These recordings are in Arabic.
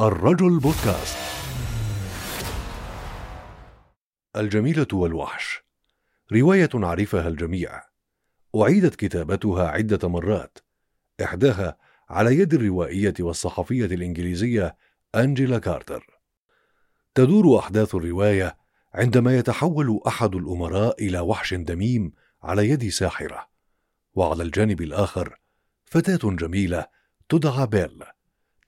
الرجل بودكاست. الجميلة والوحش. رواية عرفها الجميع. أعيدت كتابتها عدة مرات. إحداها على يد الروائية والصحفية الإنجليزية أنجيلا كارتر. تدور أحداث الرواية عندما يتحول أحد الأمراء إلى وحش دميم على يد ساحرة. وعلى الجانب الآخر فتاة جميلة تدعى بيل.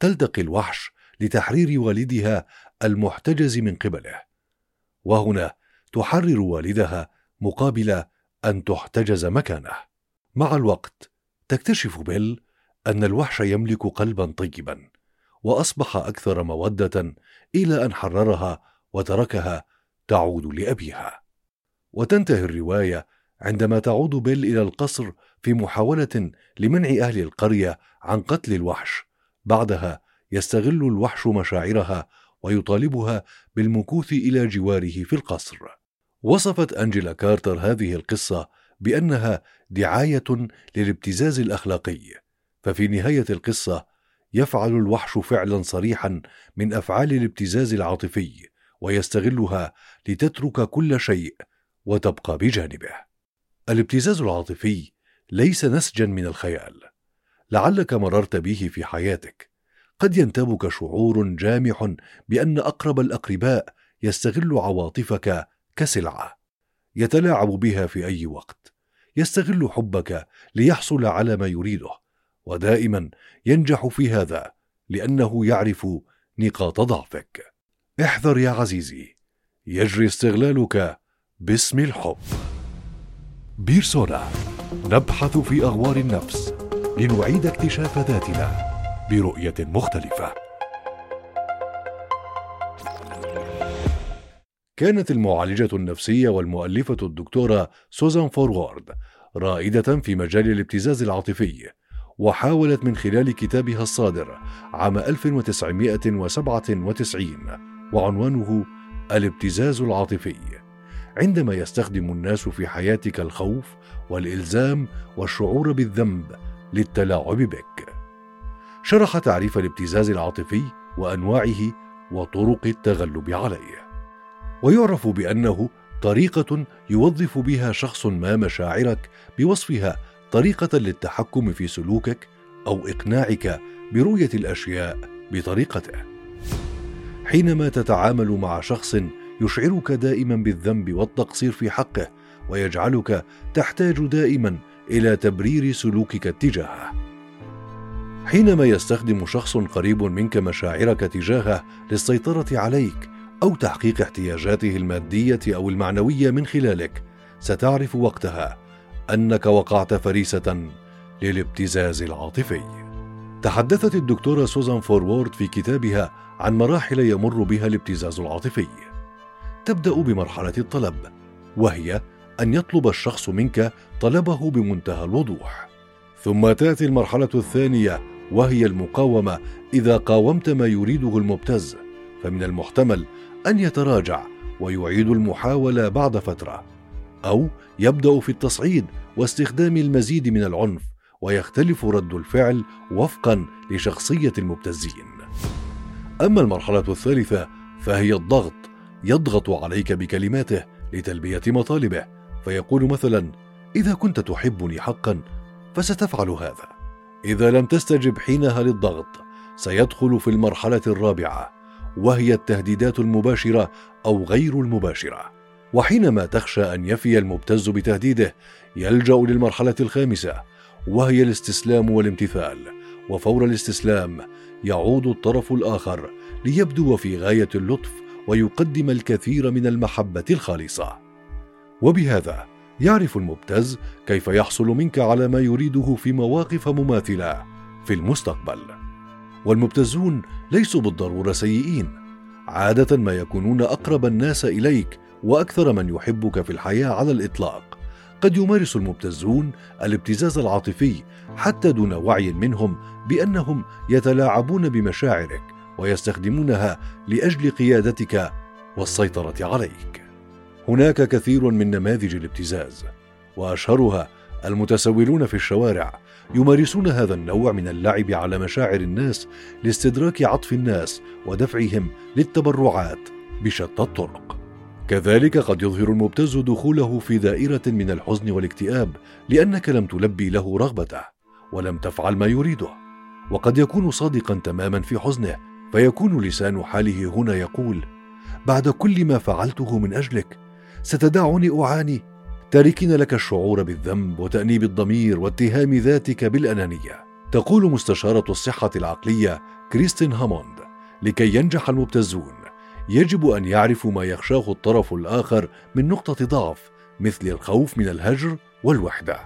تلتقي الوحش لتحرير والدها المحتجز من قبله. وهنا تحرر والدها مقابل أن تحتجز مكانه. مع الوقت تكتشف بيل أن الوحش يملك قلبا طيبا وأصبح أكثر مودة إلى أن حررها وتركها تعود لأبيها. وتنتهي الرواية عندما تعود بيل إلى القصر في محاولة لمنع أهل القرية عن قتل الوحش بعدها يستغل الوحش مشاعرها ويطالبها بالمكوث إلى جواره في القصر. وصفت أنجيلا كارتر هذه القصة بأنها دعاية للابتزاز الأخلاقي. ففي نهاية القصة يفعل الوحش فعلا صريحا من أفعال الابتزاز العاطفي ويستغلها لتترك كل شيء وتبقى بجانبه. الابتزاز العاطفي ليس نسجا من الخيال. لعلك مررت به في حياتك. قد ينتابك شعور جامح بأن أقرب الأقرباء يستغل عواطفك كسلعة يتلاعب بها في أي وقت يستغل حبك ليحصل على ما يريده ودائما ينجح في هذا لأنه يعرف نقاط ضعفك. احذر يا عزيزي يجري استغلالك باسم الحب. بيرسونا نبحث في أغوار النفس لنعيد اكتشاف ذاتنا. برؤية مختلفة. كانت المعالجة النفسية والمؤلفة الدكتورة سوزان فورورد رائدة في مجال الابتزاز العاطفي وحاولت من خلال كتابها الصادر عام 1997 وعنوانه الابتزاز العاطفي عندما يستخدم الناس في حياتك الخوف والإلزام والشعور بالذنب للتلاعب بك. شرح تعريف الابتزاز العاطفي وأنواعه وطرق التغلب عليه. ويعرف بأنه طريقة يوظف بها شخص ما مشاعرك بوصفها طريقة للتحكم في سلوكك أو إقناعك برؤية الأشياء بطريقته. حينما تتعامل مع شخص يشعرك دائما بالذنب والتقصير في حقه ويجعلك تحتاج دائما إلى تبرير سلوكك اتجاهه. حينما يستخدم شخص قريب منك مشاعرك تجاهه للسيطرة عليك أو تحقيق احتياجاته المادية أو المعنوية من خلالك ستعرف وقتها أنك وقعت فريسة للابتزاز العاطفي. تحدثت الدكتورة سوزان فورورد في كتابها عن مراحل يمر بها الابتزاز العاطفي. تبدأ بمرحلة الطلب وهي أن يطلب الشخص منك طلبه بمنتهى الوضوح. ثم تأتي المرحلة الثانية وهي المقاومة إذا قاومت ما يريده المبتز فمن المحتمل أن يتراجع ويعيد المحاولة بعد فترة أو يبدأ في التصعيد واستخدام المزيد من العنف ويختلف رد الفعل وفقا لشخصية المبتزين. أما المرحلة الثالثة فهي الضغط يضغط عليك بكلماته لتلبية مطالبه فيقول مثلا إذا كنت تحبني حقا فستفعل هذا. إذا لم تستجب حينها للضغط سيدخل في المرحلة الرابعة وهي التهديدات المباشرة أو غير المباشرة. وحينما تخشى أن يفي المبتز بتهديده يلجأ للمرحلة الخامسة وهي الاستسلام والامتثال. وفور الاستسلام يعود الطرف الآخر ليبدو في غاية اللطف ويقدم الكثير من المحبة الخالصة. وبهذا يعرف المبتز كيف يحصل منك على ما يريده في مواقف مماثلة في المستقبل. والمبتزون ليسوا بالضرورة سيئين. عادة ما يكونون أقرب الناس إليك وأكثر من يحبك في الحياة على الإطلاق. قد يمارس المبتزون الابتزاز العاطفي حتى دون وعي منهم بأنهم يتلاعبون بمشاعرك ويستخدمونها لأجل قيادتك والسيطرة عليك. هناك كثير من نماذج الابتزاز وأشهرها المتسولون في الشوارع يمارسون هذا النوع من اللعب على مشاعر الناس لاستدراك عطف الناس ودفعهم للتبرعات بشتى الطرق. كذلك قد يظهر المبتز دخوله في دائرة من الحزن والاكتئاب لأنك لم تلبي له رغبته ولم تفعل ما يريده وقد يكون صادقا تماما في حزنه فيكون لسان حاله هنا يقول بعد كل ما فعلته من أجلك ستدعني أعاني. تاركين لك الشعور بالذنب وتأنيب الضمير واتهام ذاتك بالأنانية. تقول مستشارة الصحة العقلية كريستين هاموند لكي ينجح المبتزون يجب أن يعرفوا ما يخشاه الطرف الآخر من نقطة ضعف مثل الخوف من الهجر والوحدة.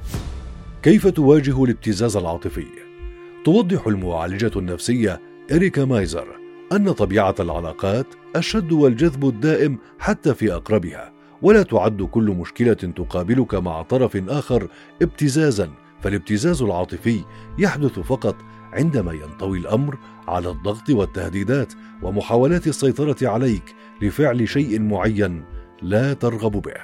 كيف تواجه الابتزاز العاطفي؟ توضح المعالجة النفسية إريكا مايزر أن طبيعة العلاقات الشد والجذب الدائم حتى في أقربها. ولا تعد كل مشكلة تقابلك مع طرف آخر ابتزازا فالابتزاز العاطفي يحدث فقط عندما ينطوي الأمر على الضغط والتهديدات ومحاولات السيطرة عليك لفعل شيء معين لا ترغب به.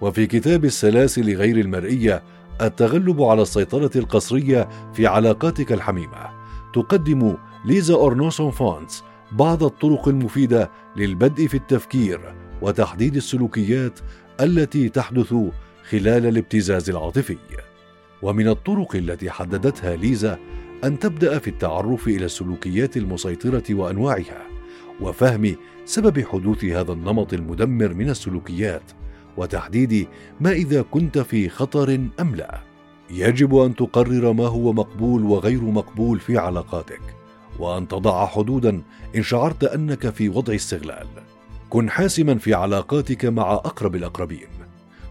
وفي كتاب السلاسل غير المرئية التغلب على السيطرة القسريه في علاقاتك الحميمة. تقدم ليزا اورنوسون فونتس بعض الطرق المفيدة للبدء في التفكير وتحديد السلوكيات التي تحدث خلال الابتزاز العاطفي. ومن الطرق التي حددتها ليزا أن تبدأ في التعرف إلى السلوكيات المسيطرة وأنواعها وفهم سبب حدوث هذا النمط المدمر من السلوكيات وتحديد ما إذا كنت في خطر أم لا. يجب أن تقرر ما هو مقبول وغير مقبول في علاقاتك وأن تضع حدودا إن شعرت أنك في وضع استغلال. كن حاسما في علاقاتك مع أقرب الأقربين.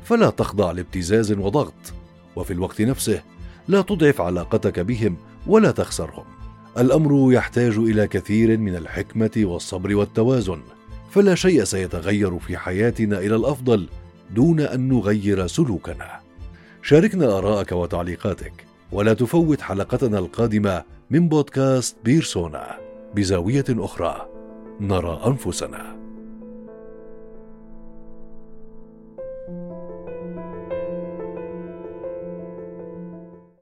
فلا تخضع لابتزاز وضغط وفي الوقت نفسه لا تضعف علاقتك بهم ولا تخسرهم. الأمر يحتاج إلى كثير من الحكمة والصبر والتوازن فلا شيء سيتغير في حياتنا إلى الأفضل دون أن نغير سلوكنا. شاركنا ارائك وتعليقاتك ولا تفوت حلقتنا القادمة من بودكاست بيرسونا. بزاوية أخرى نرى أنفسنا.